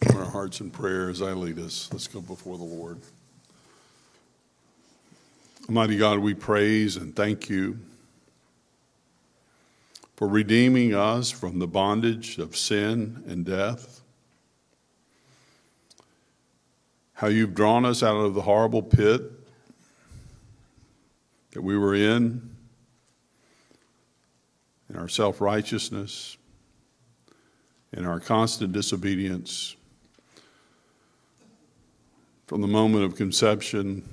Let's join our hearts in prayer as I lead us. Let's go before the Lord. Almighty God, we praise and thank you for redeeming us from the bondage of sin and death. How you've drawn us out of the horrible pit that we were in, in our self righteousness, in our constant disobedience. From the moment of conception,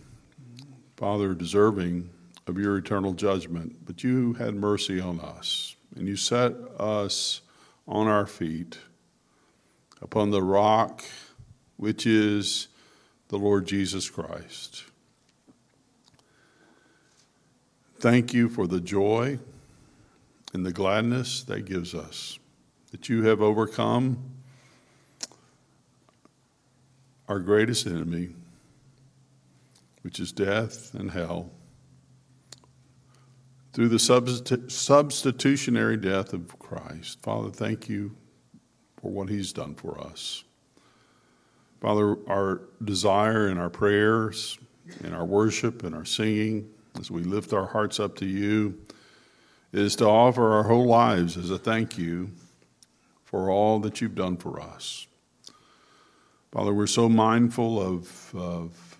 Father, deserving of your eternal judgment, but you had mercy on us, and you set us on our feet upon the rock which is the Lord Jesus Christ. Thank you for the joy and the gladness that gives us that you have overcome our greatest enemy, which is death and hell, through the substitutionary death of Christ. Father, thank you for what he's done for us. Father, our desire and our prayers and our worship and our singing as we lift our hearts up to you is to offer our whole lives as a thank you for all that you've done for us. Father, we're so mindful of, of,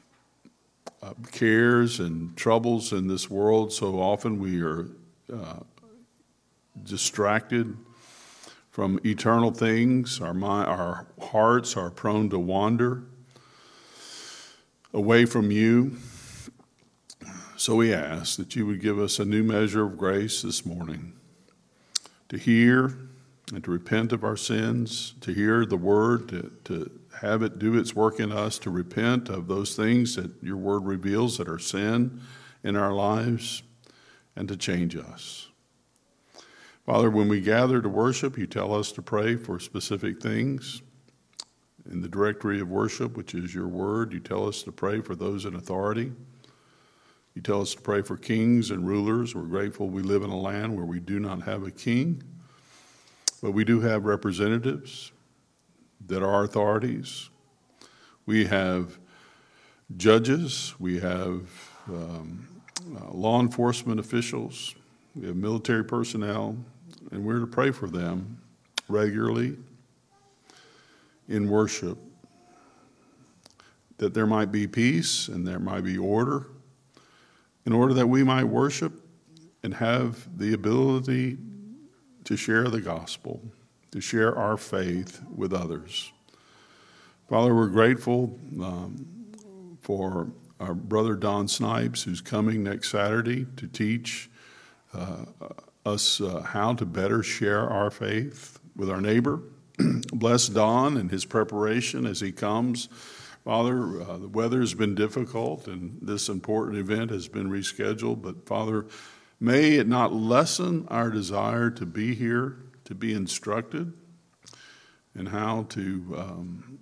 cares and troubles in this world. So often we are uh, distracted from eternal things. Our, mind, our hearts are prone to wander away from you. So we ask that you would give us a new measure of grace this morning to hear and to repent of our sins, to hear the word, to, to have it do its work in us, to repent of those things that your word reveals that are sin in our lives, and to change us. Father, when we gather to worship, you tell us to pray for specific things. In the directory of worship, which is your word, you tell us to pray for those in authority. You tell us to pray for kings and rulers. We're grateful we live in a land where we do not have a king but we do have representatives that are authorities. We have judges. We have um, uh, law enforcement officials. We have military personnel. And we're to pray for them regularly in worship that there might be peace and there might be order, in order that we might worship and have the ability to share the gospel, to share our faith with others. Father, we're grateful um, for our brother Don Snipes, who's coming next Saturday to teach uh, us uh, how to better share our faith with our neighbor. Bless Don and his preparation as he comes. Father, uh, the weather has been difficult and this important event has been rescheduled, but Father, May it not lessen our desire to be here, to be instructed, and how to um,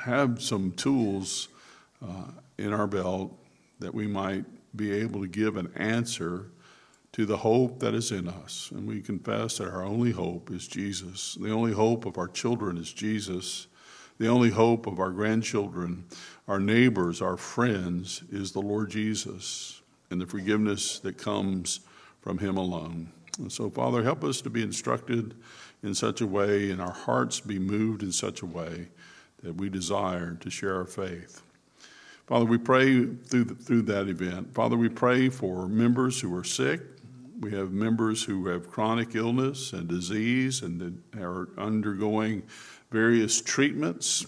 have some tools uh, in our belt that we might be able to give an answer to the hope that is in us. And we confess that our only hope is Jesus. The only hope of our children is Jesus. The only hope of our grandchildren, our neighbors, our friends is the Lord Jesus and the forgiveness that comes from Him alone. And so, Father, help us to be instructed in such a way and our hearts be moved in such a way that we desire to share our faith. Father, we pray through, the, through that event. Father, we pray for members who are sick. We have members who have chronic illness and disease and are undergoing various treatments.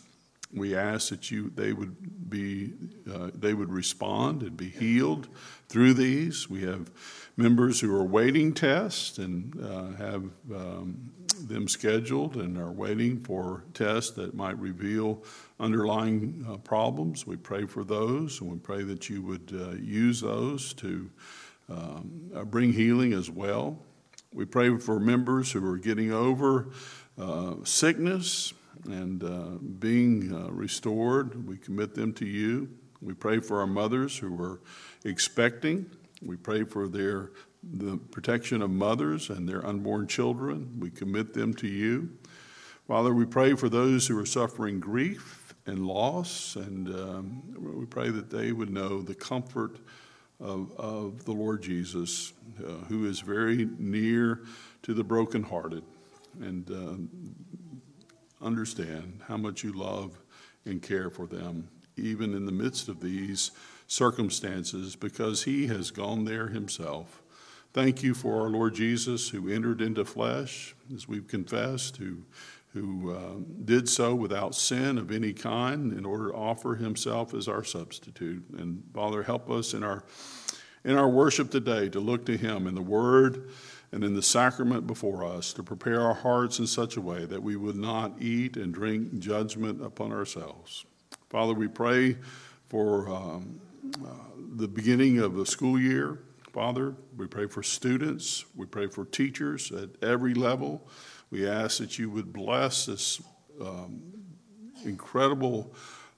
We ask that you they would be uh, they would respond and be healed through these. We have members who are waiting tests and uh, have um, them scheduled and are waiting for tests that might reveal underlying uh, problems. We pray for those and we pray that you would uh, use those to um, uh, bring healing as well. We pray for members who are getting over uh, sickness and uh, being restored. We commit them to you. We pray for our mothers who are expecting we pray for their the protection of mothers and their unborn children. We commit them to you. Father, we pray for those who are suffering grief and loss, and um, we pray that they would know the comfort of, of the Lord Jesus, uh, who is very near to the brokenhearted, and uh, understand how much you love and care for them, even in the midst of these circumstances, because He has gone there Himself. Thank you for our Lord Jesus, who entered into flesh, as we've confessed, who who uh, did so without sin of any kind in order to offer himself as our substitute. And Father, help us in our in our worship today to look to him in the word and in the sacrament before us to prepare our hearts in such a way that we would not eat and drink judgment upon ourselves. Father, we pray for um, uh, the beginning of the school year. Father, we pray for students, we pray for teachers at every level. We ask that you would bless this um, incredible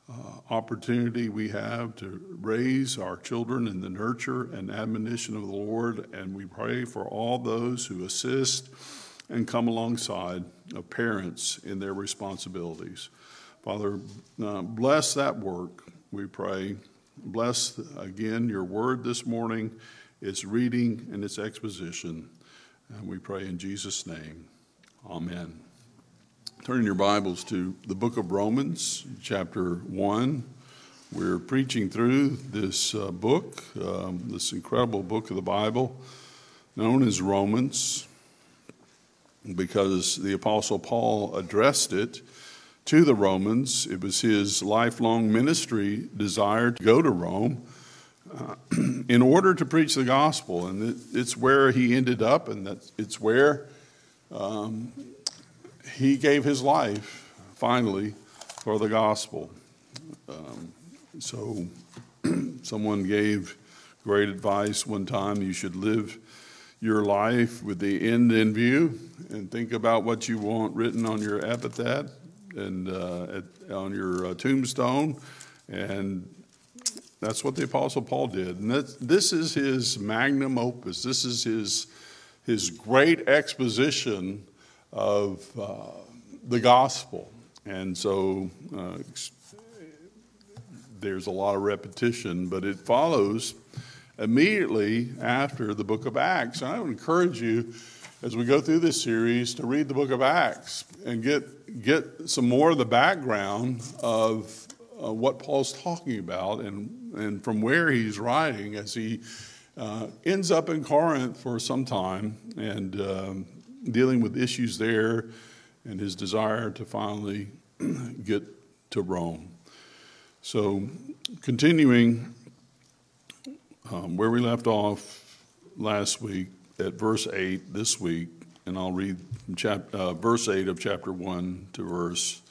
uh, opportunity we have to raise our children in the nurture and admonition of the Lord. And we pray for all those who assist and come alongside of parents in their responsibilities. Father, uh, bless that work, we pray. Bless again your word this morning, its reading and its exposition. And we pray in Jesus' name. Amen. Turn your Bibles to the book of Romans, chapter 1. We're preaching through this uh, book, um, this incredible book of the Bible, known as Romans, because the Apostle Paul addressed it to the Romans. It was his lifelong ministry desire to go to Rome. Uh, in order to preach the gospel, and it, it's where he ended up, and that it's where um, he gave his life finally for the gospel. Um, so, someone gave great advice one time you should live your life with the end in view and think about what you want written on your epitaph and uh, at, on your uh, tombstone. And that's what the Apostle Paul did. And this is his magnum opus, this is his, his great exposition of uh, the gospel. And so uh, there's a lot of repetition, but it follows immediately after the book of Acts. And I would encourage you as we go through this series to read the book of Acts and get, get some more of the background of uh, what Paul's talking about and, and from where he's writing as he uh, ends up in Corinth for some time and um, dealing with issues there and his desire to finally get to Rome. So, continuing um, where we left off last week at verse 8 this week, and I'll read chap- uh, verse 8 of chapter 1 to verse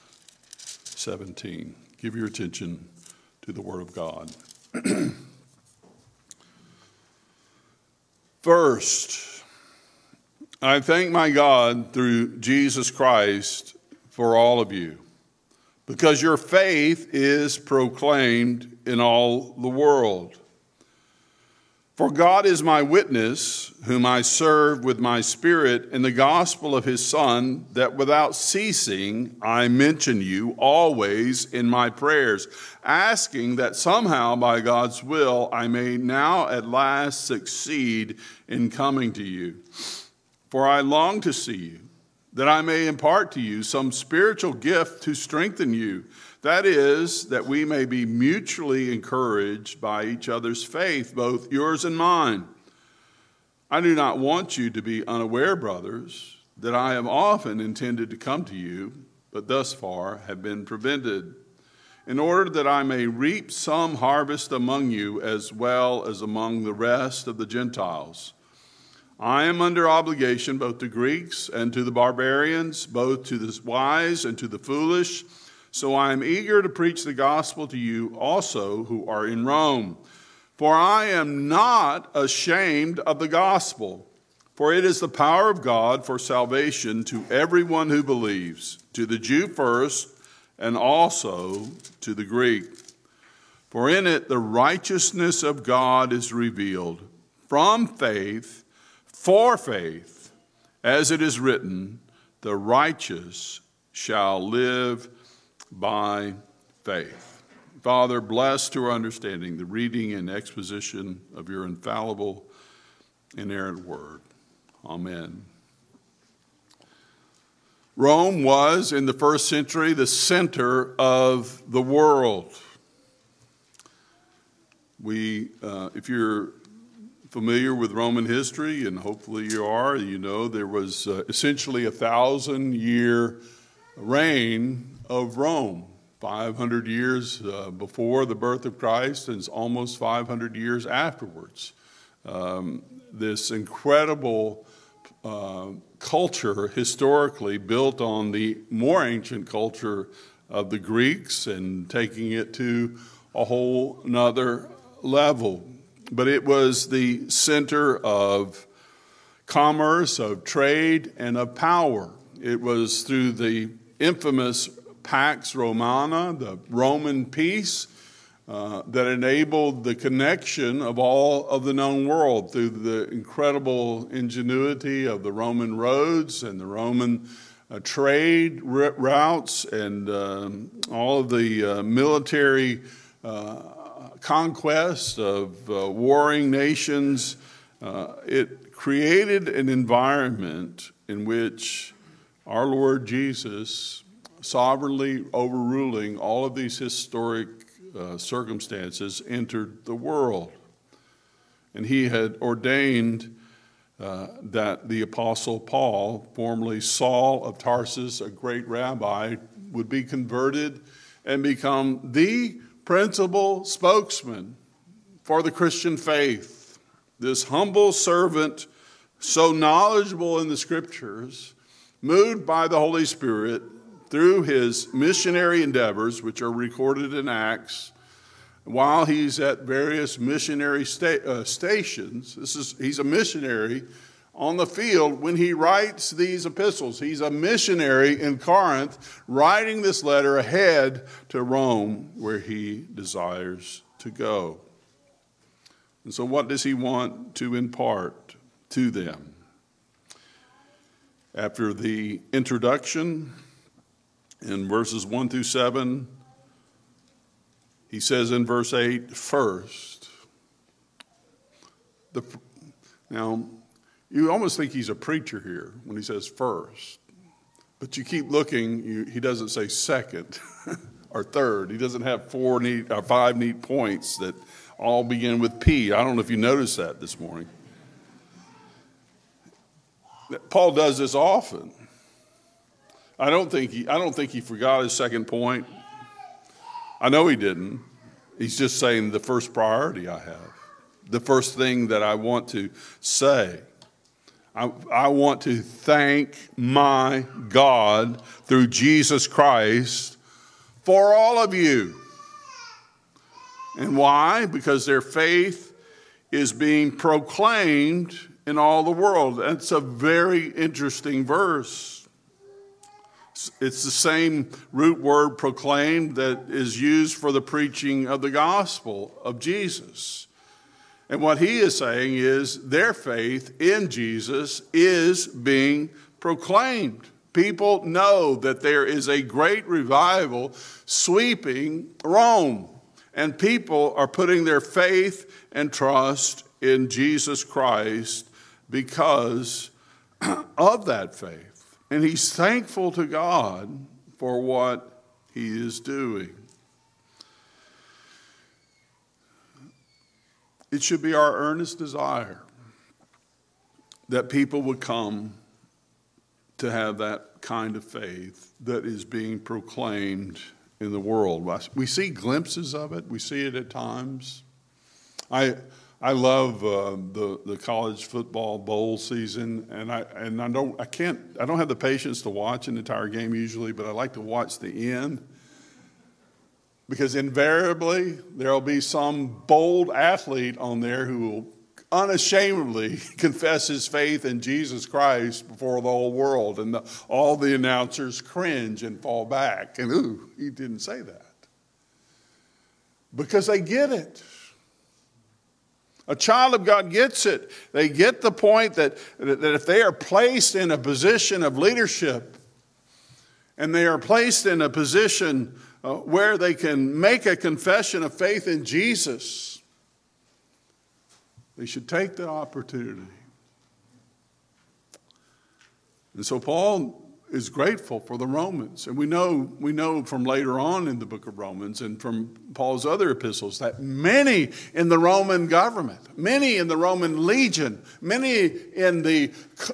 17. Give your attention to the Word of God. First, I thank my God through Jesus Christ for all of you, because your faith is proclaimed in all the world. For God is my witness, whom I serve with my spirit in the gospel of his Son, that without ceasing I mention you always in my prayers, asking that somehow by God's will I may now at last succeed in coming to you. For I long to see you, that I may impart to you some spiritual gift to strengthen you. That is, that we may be mutually encouraged by each other's faith, both yours and mine. I do not want you to be unaware, brothers, that I have often intended to come to you, but thus far have been prevented, in order that I may reap some harvest among you as well as among the rest of the Gentiles. I am under obligation both to Greeks and to the barbarians, both to the wise and to the foolish. So I am eager to preach the gospel to you also who are in Rome. For I am not ashamed of the gospel, for it is the power of God for salvation to everyone who believes, to the Jew first, and also to the Greek. For in it the righteousness of God is revealed from faith for faith, as it is written, the righteous shall live by faith. Father, bless to our understanding the reading and exposition of your infallible, inerrant word. Amen. Rome was, in the first century, the center of the world. We, uh, if you're familiar with Roman history, and hopefully you are, you know there was uh, essentially a thousand year reign of Rome. 500 years uh, before the birth of Christ and almost 500 years afterwards. Um, this incredible uh, culture, historically built on the more ancient culture of the Greeks and taking it to a whole nother level. But it was the center of commerce, of trade, and of power. It was through the infamous Pax Romana, the Roman peace, uh, that enabled the connection of all of the known world through the incredible ingenuity of the Roman roads and the Roman uh, trade routes and um, all of the uh, military uh, conquest of uh, warring nations. Uh, it created an environment in which our Lord Jesus, sovereignly overruling all of these historic uh, circumstances entered the world. And he had ordained uh, that the Apostle Paul, formerly Saul of Tarsus, a great rabbi, would be converted and become the principal spokesman for the Christian faith. This humble servant, so knowledgeable in the scriptures, moved by the Holy Spirit, through his missionary endeavors, which are recorded in Acts, while he's at various missionary sta- uh, stations, this is, he's a missionary on the field when he writes these epistles. He's a missionary in Corinth, writing this letter ahead to Rome, where he desires to go. And so, what does he want to impart to them? After the introduction, in verses 1 through 7, he says in verse 8, first. The, now, you almost think he's a preacher here when he says first. But you keep looking, you, he doesn't say second or third. He doesn't have four neat, or uh, five neat points that all begin with P. I don't know if you noticed that this morning. Paul does this often. I don't think he, I don't think he forgot his second point. I know he didn't. He's just saying the first priority I have, the first thing that I want to say. I, I want to thank my God through Jesus Christ for all of you. And why? Because their faith is being proclaimed in all the world. That's a very interesting verse. It's the same root word proclaimed that is used for the preaching of the gospel of Jesus. And what he is saying is their faith in Jesus is being proclaimed. People know that there is a great revival sweeping Rome, and people are putting their faith and trust in Jesus Christ because of that faith. And he's thankful to God for what he is doing. It should be our earnest desire that people would come to have that kind of faith that is being proclaimed in the world. We see glimpses of it, we see it at times. I, I love uh, the the college football bowl season, and I and I don't I can't I don't have the patience to watch an entire game usually, but I like to watch the end because invariably there'll be some bold athlete on there who will unashamedly confess his faith in Jesus Christ before the whole world, and the, all the announcers cringe and fall back, and ooh, he didn't say that because they get it. A child of God gets it. They get the point that, that if they are placed in a position of leadership and they are placed in a position uh, where they can make a confession of faith in Jesus, they should take the opportunity. And so Paul is grateful for the Romans. And we know, we know from later on in the book of Romans and from Paul's other epistles that many in the Roman government, many in the Roman legion, many in the,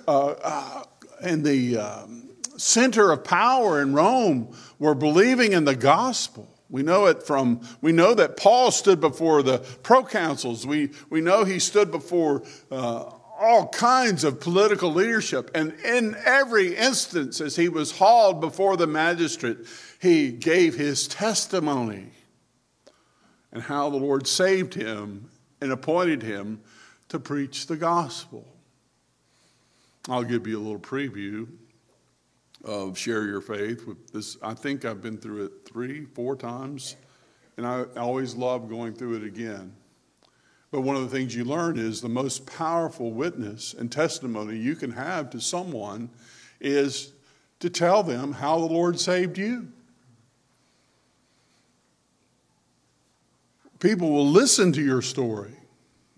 uh, uh, in the um, center of power in Rome were believing in the gospel. We know it from, we know that Paul stood before the proconsuls. We, we know he stood before uh, all kinds of political leadership. And in every instance, as he was hauled before the magistrate, he gave his testimony and how the Lord saved him and appointed him to preach the gospel. I'll give you a little preview of Share Your Faith. With this, I think I've been through it three, four times, and I always love going through it again. But one of the things you learn is the most powerful witness and testimony you can have to someone is to tell them how the Lord saved you. People will listen to your story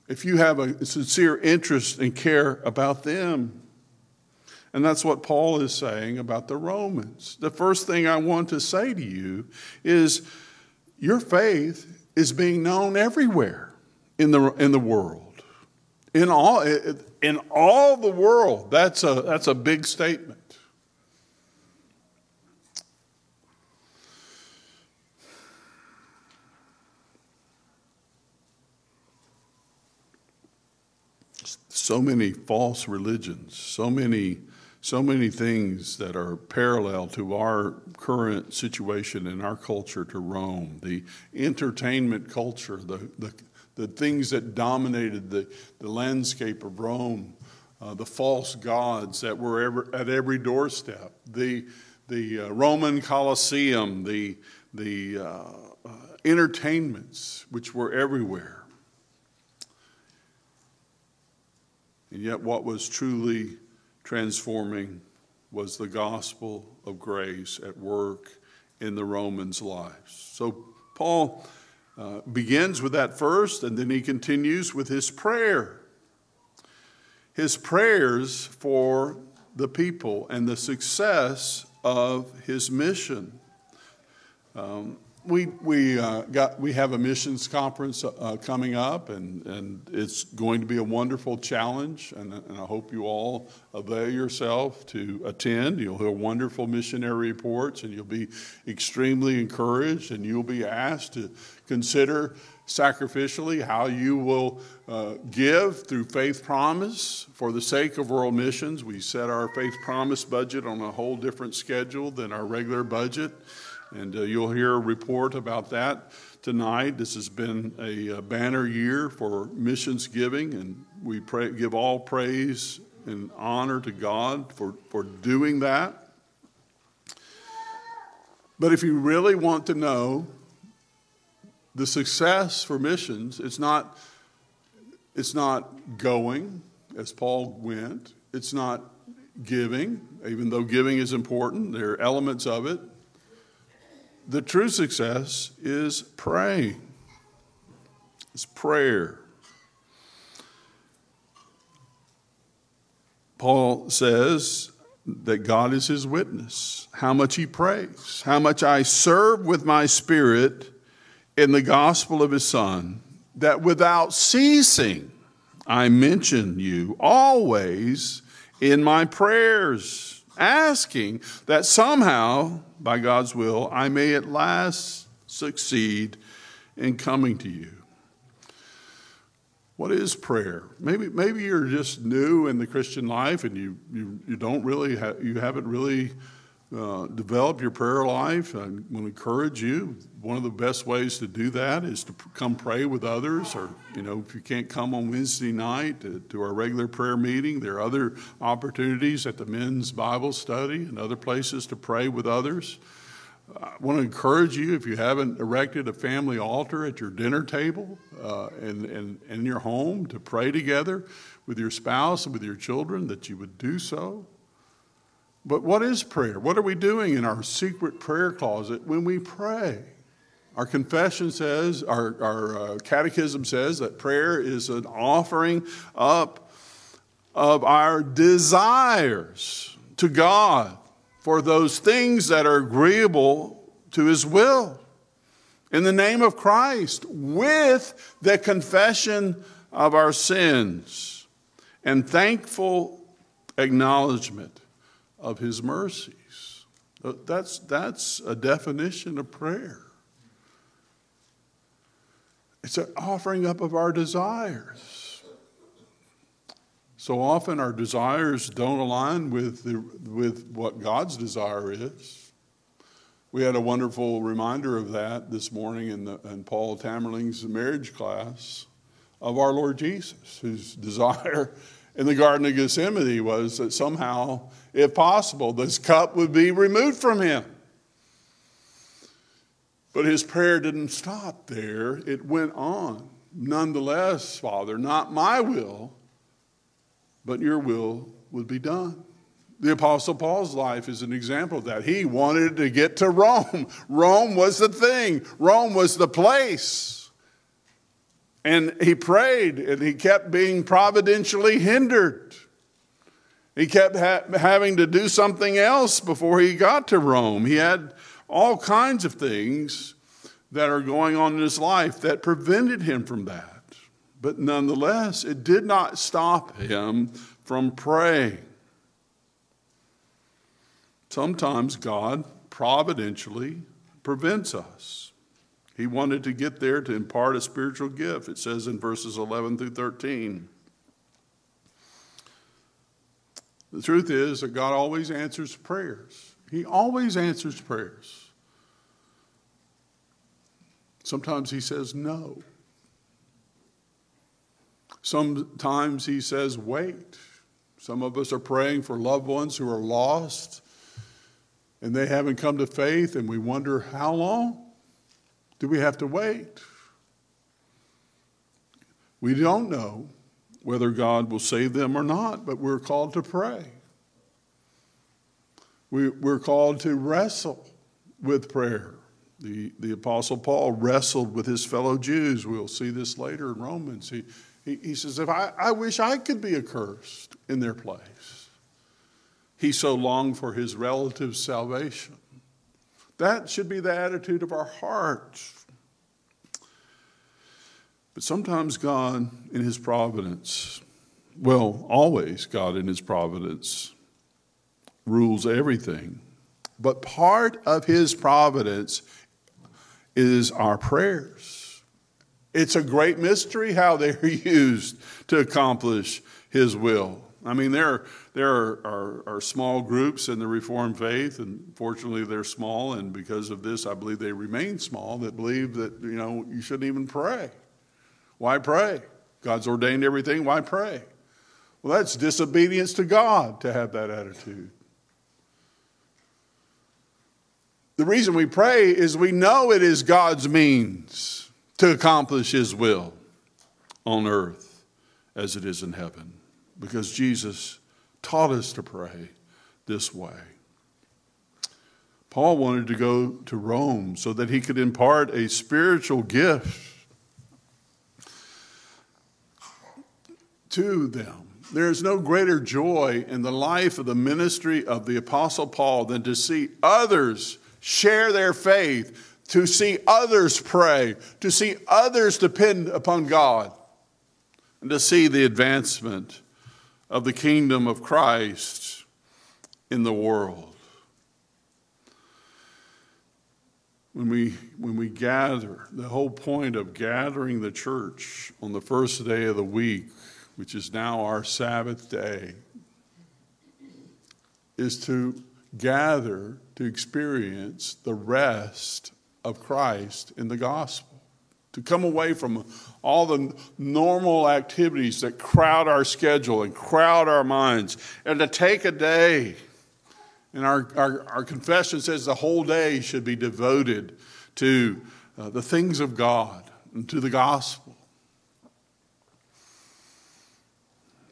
if you have a sincere interest and care about them. And that's what Paul is saying about the Romans. The first thing I want to say to you is your faith is being known everywhere in the, in the world. In all, in all the world, that's a, that's a big statement. So many false religions, so many, so many things that are parallel to our current situation in our culture to Rome. The entertainment culture, the, the the things that dominated the, the landscape of Rome, uh, the false gods that were ever, at every doorstep, the, the uh, Roman Colosseum, the, the uh, uh entertainments which were everywhere. And yet, what was truly transforming was the gospel of grace at work in the Romans' lives. So, Paul uh, begins with that first, and then he continues with his prayer. His prayers for the people and the success of his mission. Um, we, we, uh, got, we have a missions conference uh, coming up, and, and it's going to be a wonderful challenge. And, and I hope you all avail yourself to attend. You'll hear wonderful missionary reports, and you'll be extremely encouraged, and you'll be asked to consider sacrificially how you will uh, give through faith promise for the sake of world missions. We set our faith promise budget on a whole different schedule than our regular budget. And uh, you'll hear a report about that tonight. This has been a, a banner year for missions giving, and we pray, give all praise and honor to God for, for doing that. But if you really want to know the success for missions, it's not, it's not going as Paul went, it's not giving, even though giving is important, there are elements of it the true success is praying. It's prayer. Paul says that God is his witness, how much he prays, how much I serve with my spirit in the gospel of his Son, that without ceasing I mention you always in my prayers asking that somehow, by God's will, I may at last succeed in coming to you. What is prayer? Maybe, maybe you're just new in the Christian life and you, you, you don't really, ha- you haven't really uh, develop your prayer life. I want to encourage you. One of the best ways to do that is to come pray with others, or you know, if you can't come on Wednesday night to, to our regular prayer meeting, there are other opportunities at the men's Bible study and other places to pray with others. I want to encourage you if you haven't erected a family altar at your dinner table uh, and, and in your home to pray together with your spouse and with your children, that you would do so. But what is prayer? What are we doing in our secret prayer closet when we pray? Our confession says, our, our uh, catechism says that prayer is an offering up of our desires to God for those things that are agreeable to His will. In the name of Christ, with the confession of our sins and thankful acknowledgement of His mercies. Uh, that's, that's a definition of prayer. It's an offering up of our desires. So often our desires don't align with, the, with what God's desire is. We had a wonderful reminder of that this morning in, the, in Paul Tamerling's marriage class of our Lord Jesus, whose desire in the Garden of Gethsemane was that somehow, if possible, this cup would be removed from him. But his prayer didn't stop there, it went on. Nonetheless, Father, not my will, but your will would be done. The Apostle Paul's life is an example of that. He wanted to get to Rome. Rome was the thing, Rome was the place. And he prayed and he kept being providentially hindered. He kept ha- having to do something else before he got to Rome. He had all kinds of things that are going on in his life that prevented him from that. But nonetheless, it did not stop him from praying. Sometimes God providentially prevents us. He wanted to get there to impart a spiritual gift. It says in verses 11 through 13. The truth is that God always answers prayers. He always answers prayers. Sometimes he says no. Sometimes he says wait. Some of us are praying for loved ones who are lost and they haven't come to faith, and we wonder how long do we have to wait? We don't know whether God will save them or not, but we're called to pray. We, we're called to wrestle with prayer. The, the Apostle Paul wrestled with his fellow Jews. We'll see this later in Romans. He, he, he says, If I, I wish I could be accursed in their place. He so longed for his relative's salvation. That should be the attitude of our hearts. But sometimes God, in his providence, well, always God in his providence, rules everything. But part of his providence is our prayers. It's a great mystery how they're used to accomplish His will. I mean, there, there are, are, are, small groups in the Reformed faith, and fortunately they're small, and because of this, I believe they remain small, that believe that, you know, you shouldn't even pray. Why pray? God's ordained everything, why pray? Well, that's disobedience to God to have that attitude. The reason we pray is we know it is God's means to accomplish His will on earth as it is in heaven, because Jesus taught us to pray this way. Paul wanted to go to Rome so that he could impart a spiritual gift to them. There is no greater joy in the life of the ministry of the Apostle Paul than to see others share their faith, to see others pray, to see others depend upon God, and to see the advancement of the kingdom of Christ in the world. When we, when we gather, the whole point of gathering the church on the first day of the week, which is now our Sabbath day, is to gather to experience the rest of Christ in the gospel. To come away from all the normal activities that crowd our schedule and crowd our minds, and to take a day. And our, our, our confession says the whole day should be devoted to uh, the things of God and to the gospel.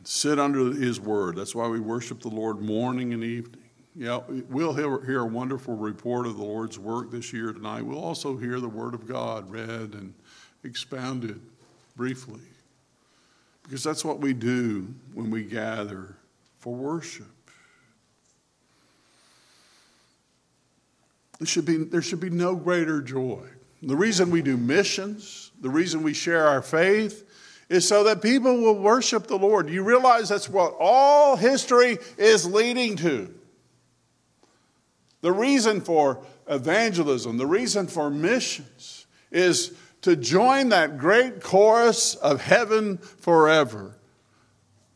Sit under His word. That's why we worship the Lord morning and evening. Yeah, we'll hear, hear a wonderful report of the Lord's work this year tonight. We'll also hear the Word of God read and expounded briefly. Because that's what we do when we gather for worship. There should be, there should be no greater joy. The reason we do missions, the reason we share our faith, is so that people will worship the Lord. You realize that's what all history is leading to. The reason for evangelism, the reason for missions, is to join that great chorus of heaven forever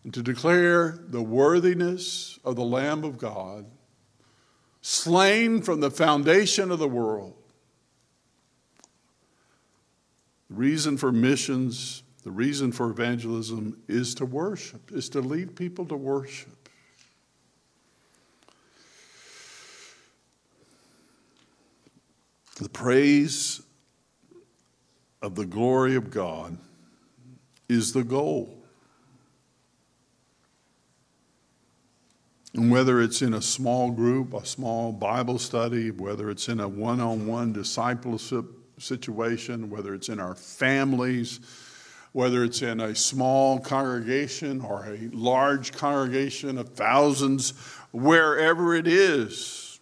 and to declare the worthiness of the Lamb of God, slain from the foundation of the world. The reason for missions, the reason for evangelism is to worship, is to lead people to worship. The praise of the glory of God is the goal. And whether it's in a small group, a small Bible study, whether it's in a one on one discipleship situation, whether it's in our families, whether it's in a small congregation or a large congregation of thousands, wherever it is,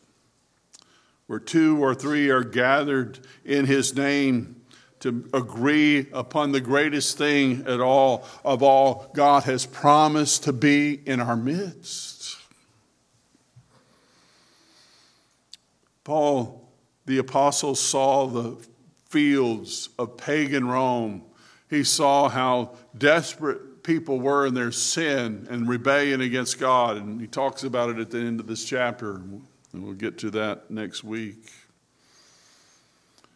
where two or three are gathered in his name to agree upon the greatest thing at all of all God has promised to be in our midst. Paul the apostle saw the fields of pagan Rome. He saw how desperate people were in their sin and rebellion against God, and he talks about it at the end of this chapter. And we'll get to that next week.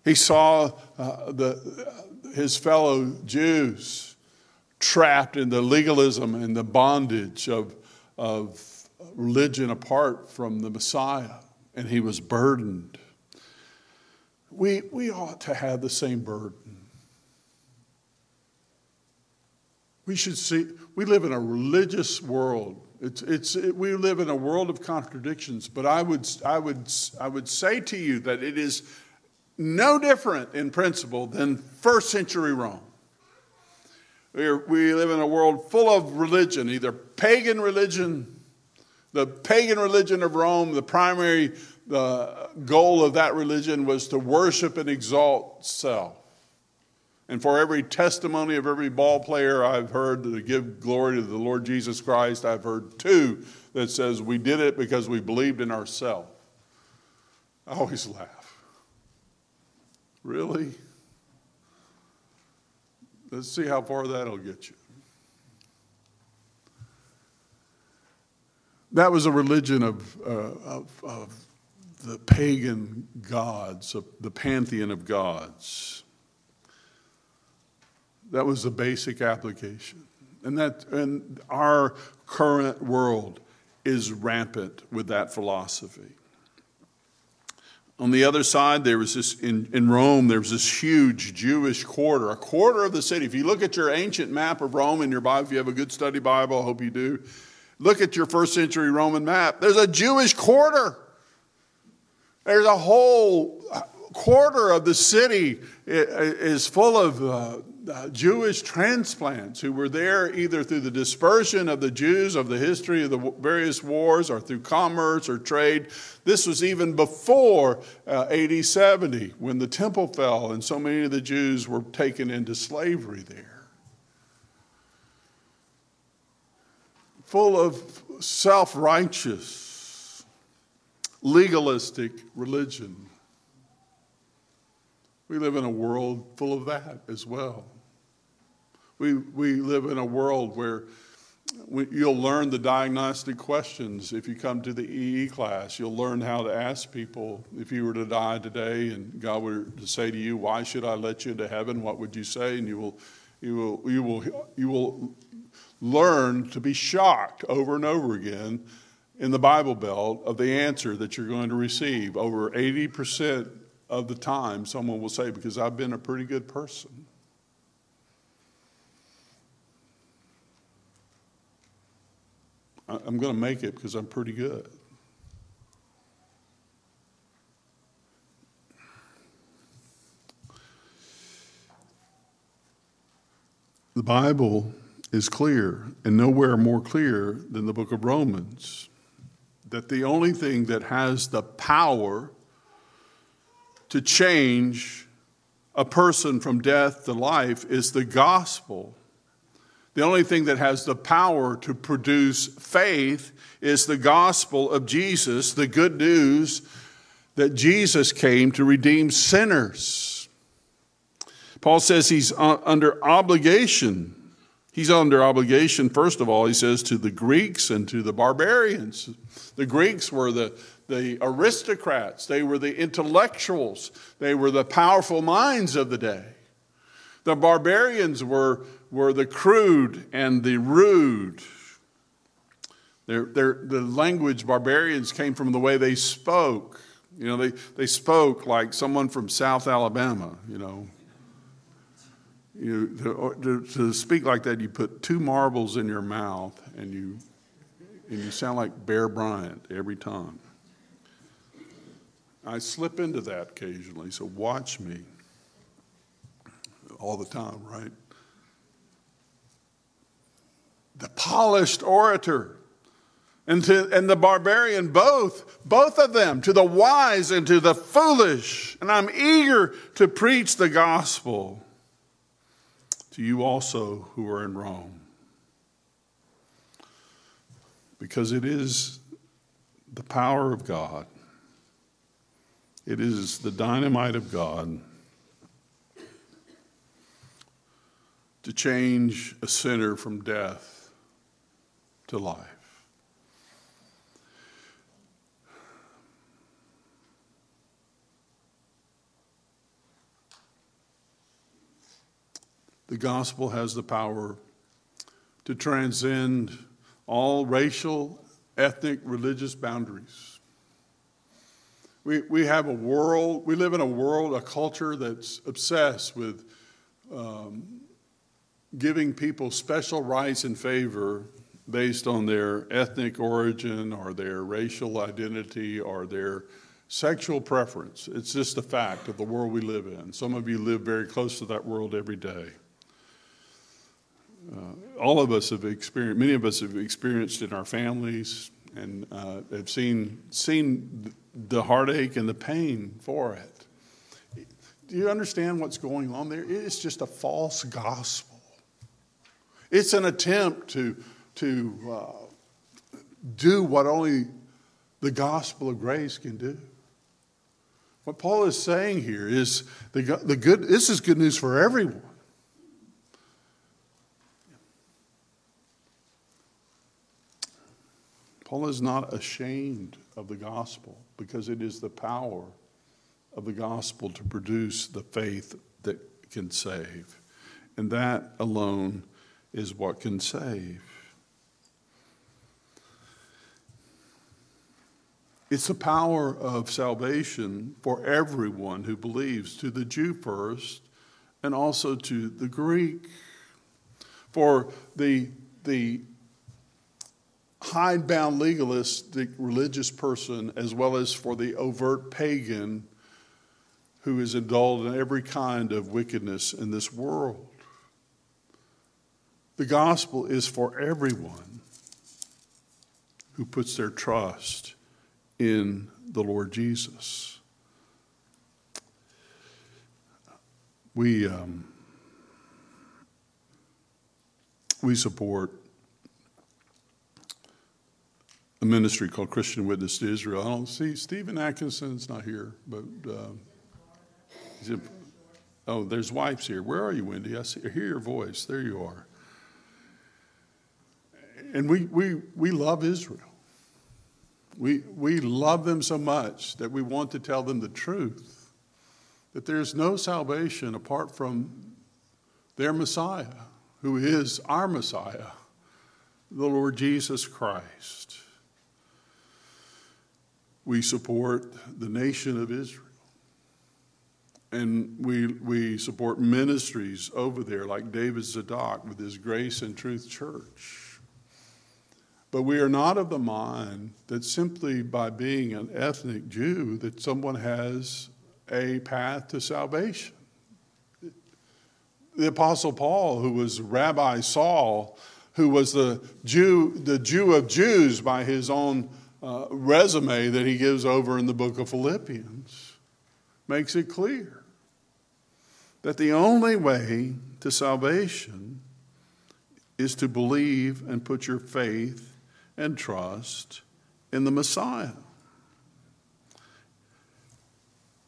He saw uh, the, his fellow Jews trapped in the legalism and the bondage of, of religion apart from the Messiah, and he was burdened. We, we ought to have the same burden. We should see, we live in a religious world it's, it's, it, we live in a world of contradictions, but I would, I, would, I would say to you that it is no different in principle than first century Rome. We, are, we live in a world full of religion, either pagan religion, the pagan religion of Rome, the primary the goal of that religion was to worship and exalt self. And for every testimony of every ball player I've heard to give glory to the Lord Jesus Christ, I've heard two that says we did it because we believed in ourselves. I always laugh. Really? Let's see how far that'll get you. That was a religion of, uh, of, of the pagan gods, of the pantheon of gods. That was the basic application. And that and our current world is rampant with that philosophy. On the other side, there was this, in, in Rome, there was this huge Jewish quarter, a quarter of the city. If you look at your ancient map of Rome in your Bible, if you have a good study Bible, I hope you do, look at your first century Roman map. There's a Jewish quarter. There's a whole quarter of the city is full of uh, uh, Jewish transplants who were there either through the dispersion of the Jews of the history of the various wars or through commerce or trade. This was even before uh, AD 70 when the temple fell and so many of the Jews were taken into slavery there. Full of self righteous, legalistic religion. We live in a world full of that as well. We, we live in a world where we, you'll learn the diagnostic questions if you come to the EE class. You'll learn how to ask people if you were to die today and God were to say to you, Why should I let you into heaven? What would you say? And you will, you will, you will, you will learn to be shocked over and over again in the Bible Belt of the answer that you're going to receive. Over 80% of the time, someone will say, Because I've been a pretty good person. I'm going to make it because I'm pretty good. The Bible is clear, and nowhere more clear than the book of Romans, that the only thing that has the power to change a person from death to life is the gospel. The only thing that has the power to produce faith is the gospel of Jesus, the good news that Jesus came to redeem sinners. Paul says he's uh, under obligation. He's under obligation, first of all, he says, to the Greeks and to the barbarians. The Greeks were the, the aristocrats, they were the intellectuals, they were the powerful minds of the day. The barbarians were, were the crude and the rude. The language barbarians came from the way they spoke. You know, they, they spoke like someone from South Alabama, you know. You, to, to, to speak like that, you put two marbles in your mouth and you, and you sound like Bear Bryant every time. I slip into that occasionally, so watch me all the time, right? The polished orator and, to, and the barbarian, both, both of them, to the wise and to the foolish. And I'm eager to preach the gospel to you also who are in Rome. Because it is the power of God, it is the dynamite of God to change a sinner from death to life. The gospel has the power to transcend all racial, ethnic, religious boundaries. We, we have a world, we live in a world, a culture that's obsessed with um, giving people special rights and favor based on their ethnic origin or their racial identity or their sexual preference. It's just a fact of the world we live in. Some of you live very close to that world every day. Uh, all of us have experienced, many of us have experienced in our families and uh, have seen, seen the heartache and the pain for it. Do you understand what's going on there? It's just a false gospel. It's an attempt to, to uh, do what only the gospel of grace can do. What Paul is saying here is the, the good, this is good news for everyone. Paul is not ashamed of the gospel because it is the power of the gospel to produce the faith that can save. And that alone is what can save. It's the power of salvation for everyone who believes, to the Jew first, and also to the Greek. For the, the hidebound legalistic religious person as well as for the overt pagan who is indulged in every kind of wickedness in this world. The gospel is for everyone who puts their trust in the Lord Jesus. We, um, we support a ministry called Christian Witness to Israel. I don't see Stephen Atkinson's not here, but uh, oh, there's wives here. Where are you, Wendy? I, see, I hear your voice. There you are. And we, we, we love Israel. We, we love them so much that we want to tell them the truth that there's no salvation apart from their Messiah, who is our Messiah, the Lord Jesus Christ we support the nation of Israel. And we, we support ministries over there like David Zadok with his Grace and Truth Church. But we are not of the mind that simply by being an ethnic Jew that someone has a path to salvation. the Apostle Paul, who was Rabbi Saul, who was the Jew, the Jew of Jews by his own uh, resume that he gives over in the book of Philippians, makes it clear that the only way to salvation is to believe and put your faith and trust in the Messiah.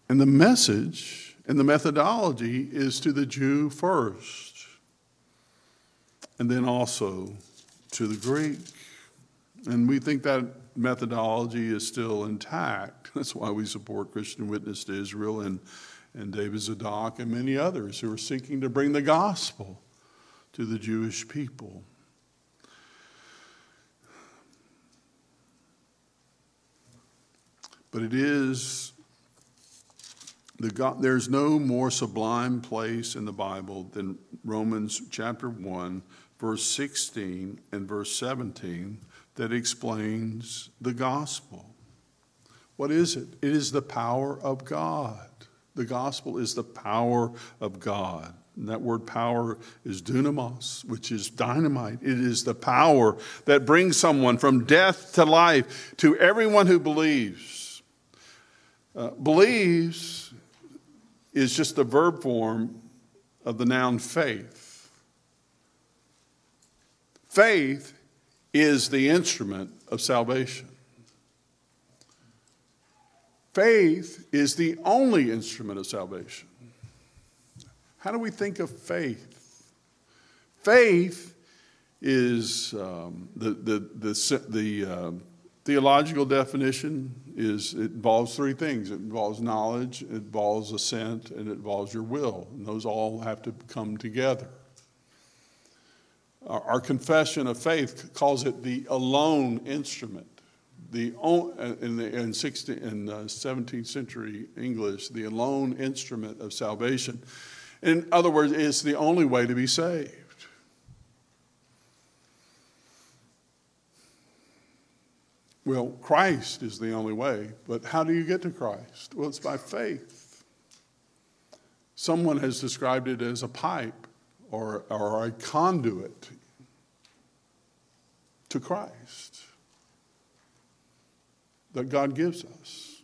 And the message and the methodology is to the Jew first, and then also to the Greek. And we think that methodology is still intact. That's why we support Christian Witness to Israel and, and David Zadok and many others who are seeking to bring the gospel to the Jewish people. But it is the God, there's no more sublime place in the Bible than Romans chapter 1, verse 16 and verse 17 that explains the gospel. What is it? It is the power of God. The gospel is the power of God. And that word power is dunamis, which is dynamite. It is the power that brings someone from death to life to everyone who believes. Uh, believes is just the verb form of the noun faith. Faith is the instrument of salvation. Faith is the only instrument of salvation. How do we think of faith? Faith is um, the, the, the, the uh, theological definition is it involves three things. It involves knowledge it involves assent and it involves your will. And those all have to come together. Our, confession of faith calls it the alone instrument. The uh, in, the, in, 16, in uh, 17th century english the alone instrument of salvation. In other words it's the only way to be saved Well, Christ is the only way, but how do you get to Christ? Well, it's by faith. Someone has described it as a pipe or, or a conduit to Christ that God gives us.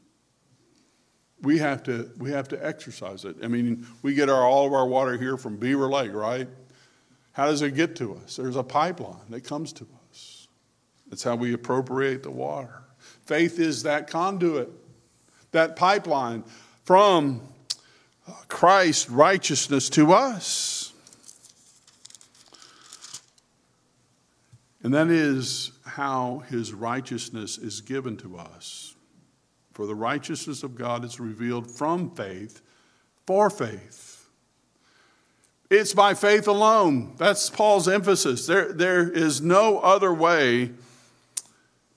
We have to, we have to exercise it. I mean, we get our, all of our water here from Beaver Lake, right? How does it get to us? There's a pipeline that comes to. That's how we appropriate the water. Faith is that conduit, that pipeline from uh, Christ's righteousness to us. And that is how his righteousness is given to us. For the righteousness of God is revealed from faith for faith. It's by faith alone. That's Paul's emphasis. There, there is no other way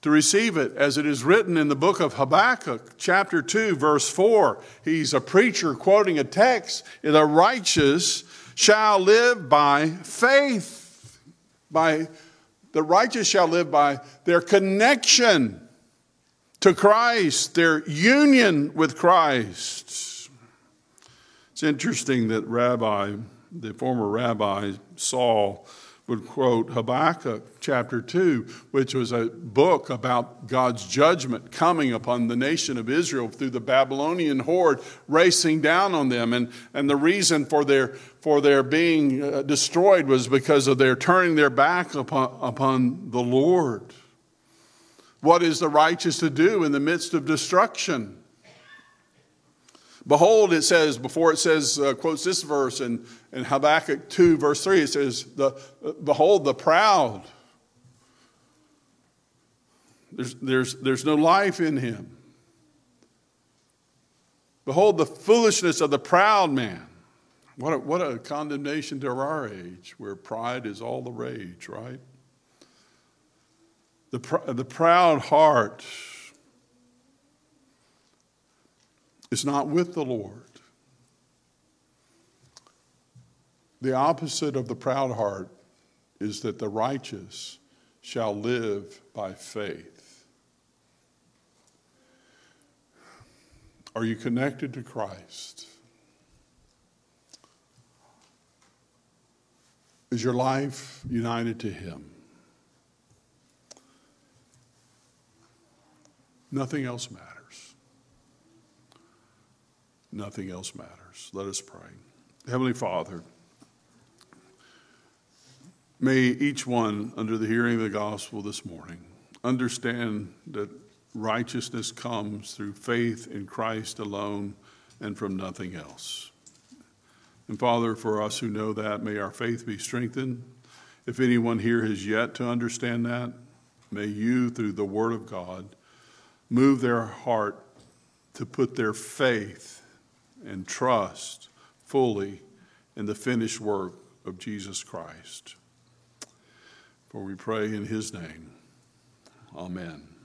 to receive it as it is written in the book of Habakkuk, chapter 2, verse 4. He's a preacher quoting a text The righteous shall live by faith. By the righteous shall live by their connection to Christ, their union with Christ. It's interesting that Rabbi, the former Rabbi Saul, would quote Habakkuk chapter 2, which was a book about God's judgment coming upon the nation of Israel through the Babylonian horde racing down on them. And, and the reason for their, for their being uh, destroyed was because of their turning their back upon, upon the Lord. What is the righteous to do in the midst of destruction? Behold, it says, before it says, uh, quotes this verse in, in Habakkuk 2, verse 3, it says, the, Behold, the proud. There's, there's, there's no life in him. Behold, the foolishness of the proud man. What a, what a condemnation to our age, where pride is all the rage, right? The, pr- the proud heart is not with the Lord. The opposite of the proud heart is that the righteous shall live by faith. Are you connected to Christ? Is your life united to Him? Nothing else matters. Nothing else matters. Let us pray. Heavenly Father, may each one, under the hearing of the gospel this morning, understand that righteousness comes through faith in Christ alone and from nothing else. And Father, for us who know that, may our faith be strengthened. If anyone here has yet to understand that, may you, through the Word of God, move their heart to put their faith and trust fully in the finished work of Jesus Christ. For we pray in his name. Amen.